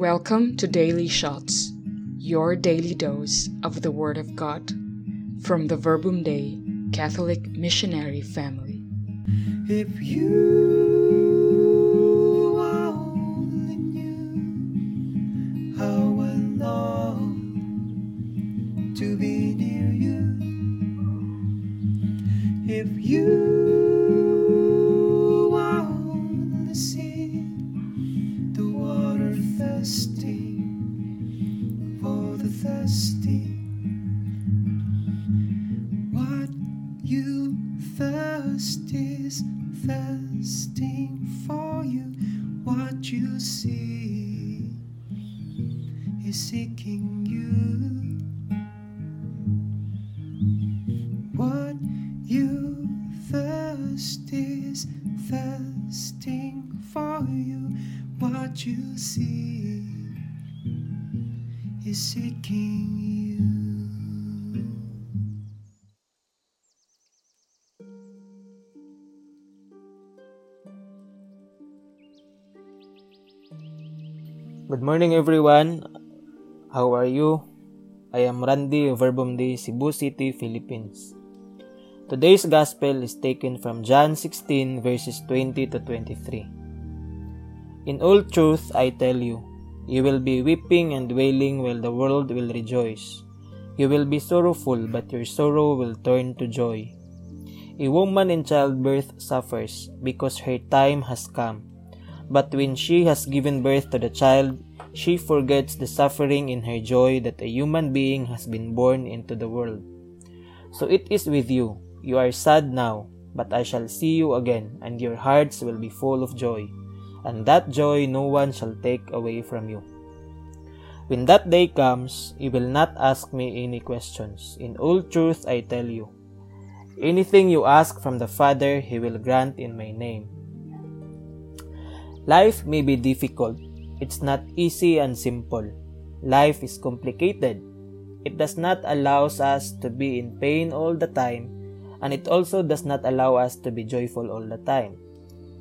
Welcome to Daily Shots, your daily dose of the Word of God from the Verbum Dei Catholic Missionary Family. If you how I to be near you. If you thirsty. What you thirst is thirsting for you. What you see is seeking you. What you thirst is thirsting for you. What you see is seeking you. Good morning everyone. How are you? I am Randy Verbum Dei, Cebu City, Philippines. Today's gospel is taken from John 16 verses 20 to 23. In all truth I tell you, you will be weeping and wailing while the world will rejoice. You will be sorrowful, but your sorrow will turn to joy. A woman in childbirth suffers because her time has come. But when she has given birth to the child, she forgets the suffering in her joy that a human being has been born into the world. So it is with you. You are sad now, but I shall see you again, and your hearts will be full of joy. And that joy no one shall take away from you. When that day comes, you will not ask me any questions. In all truth, I tell you, anything you ask from the Father, He will grant in my name. Life may be difficult. It's not easy and simple. Life is complicated. It does not allow us to be in pain all the time, and it also does not allow us to be joyful all the time,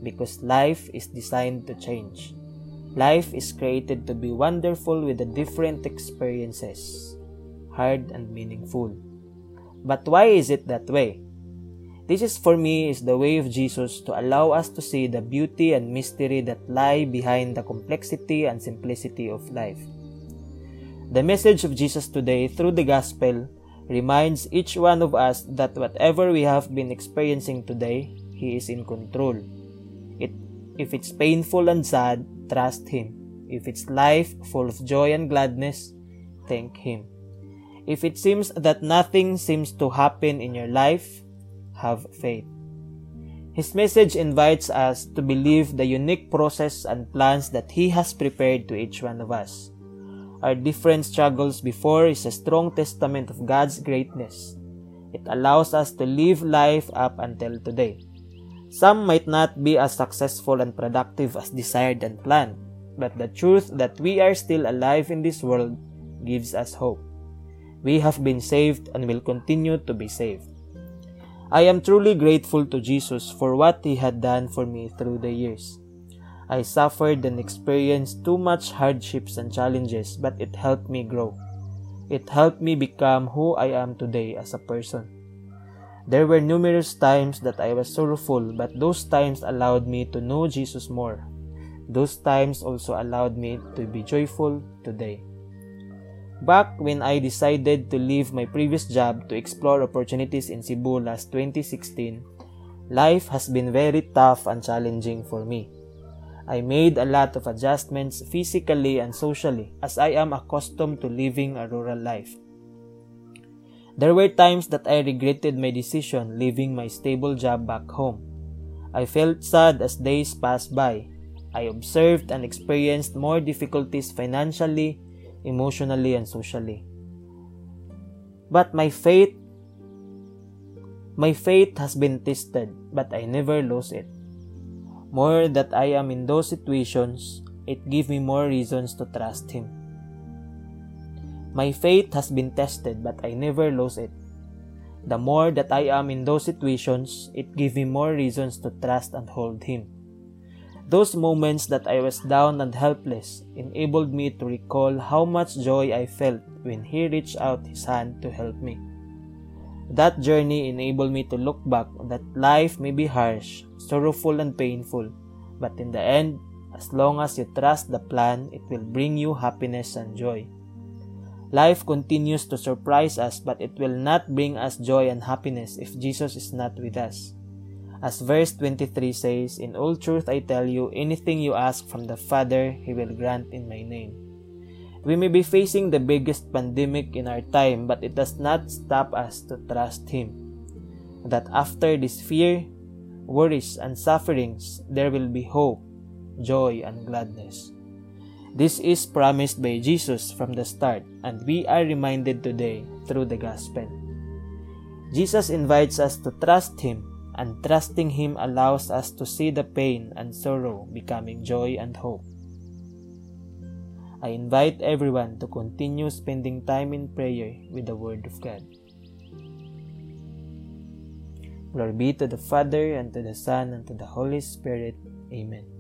because life is designed to change. Life is created to be wonderful with the different experiences, hard and meaningful. But why is it that way? This is for me is the way of Jesus to allow us to see the beauty and mystery that lie behind the complexity and simplicity of life. The message of Jesus today through the gospel reminds each one of us that whatever we have been experiencing today, He is in control. It, if it's painful and sad, trust Him. If it's life full of joy and gladness, thank Him. If it seems that nothing seems to happen in your life, have faith. His message invites us to believe the unique process and plans that He has prepared to each one of us. Our different struggles before is a strong testament of God's greatness. It allows us to live life up until today. Some might not be as successful and productive as desired and planned, but the truth that we are still alive in this world gives us hope. We have been saved and will continue to be saved. I am truly grateful to Jesus for what He had done for me through the years. I suffered and experienced too much hardships and challenges, but it helped me grow. It helped me become who I am today as a person. There were numerous times that I was sorrowful, but those times allowed me to know Jesus more. Those times also allowed me to be joyful today. Back when I decided to leave my previous job to explore opportunities in Cebu last 2016, life has been very tough and challenging for me. I made a lot of adjustments physically and socially as I am accustomed to living a rural life. There were times that I regretted my decision leaving my stable job back home. I felt sad as days passed by. I observed and experienced more difficulties financially, emotionally, and socially. But my faith my faith has been tested, but I never lose it. More that I am in those situations, it gives me more reasons to trust Him. My faith has been tested, but I never lose it. The more that I am in those situations, it gives me more reasons to trust and hold Him. Those moments that I was down and helpless enabled me to recall how much joy I felt when He reached out His hand to help me. That journey enabled me to look back that life may be harsh, sorrowful, and painful, but in the end, as long as you trust the plan, it will bring you happiness and joy. Life continues to surprise us, but it will not bring us joy and happiness if Jesus is not with us. As verse 23 says, In all truth I tell you, anything you ask from the Father, He will grant in my name. We may be facing the biggest pandemic in our time, but it does not stop us to trust Him. That after this fear, worries, and sufferings, there will be hope, joy, and gladness. This is promised by Jesus from the start, and we are reminded today through the gospel. Jesus invites us to trust Him, and trusting Him allows us to see the pain and sorrow becoming joy and hope. I invite everyone to continue spending time in prayer with the Word of God. Glory be to the Father, and to the Son, and to the Holy Spirit. Amen.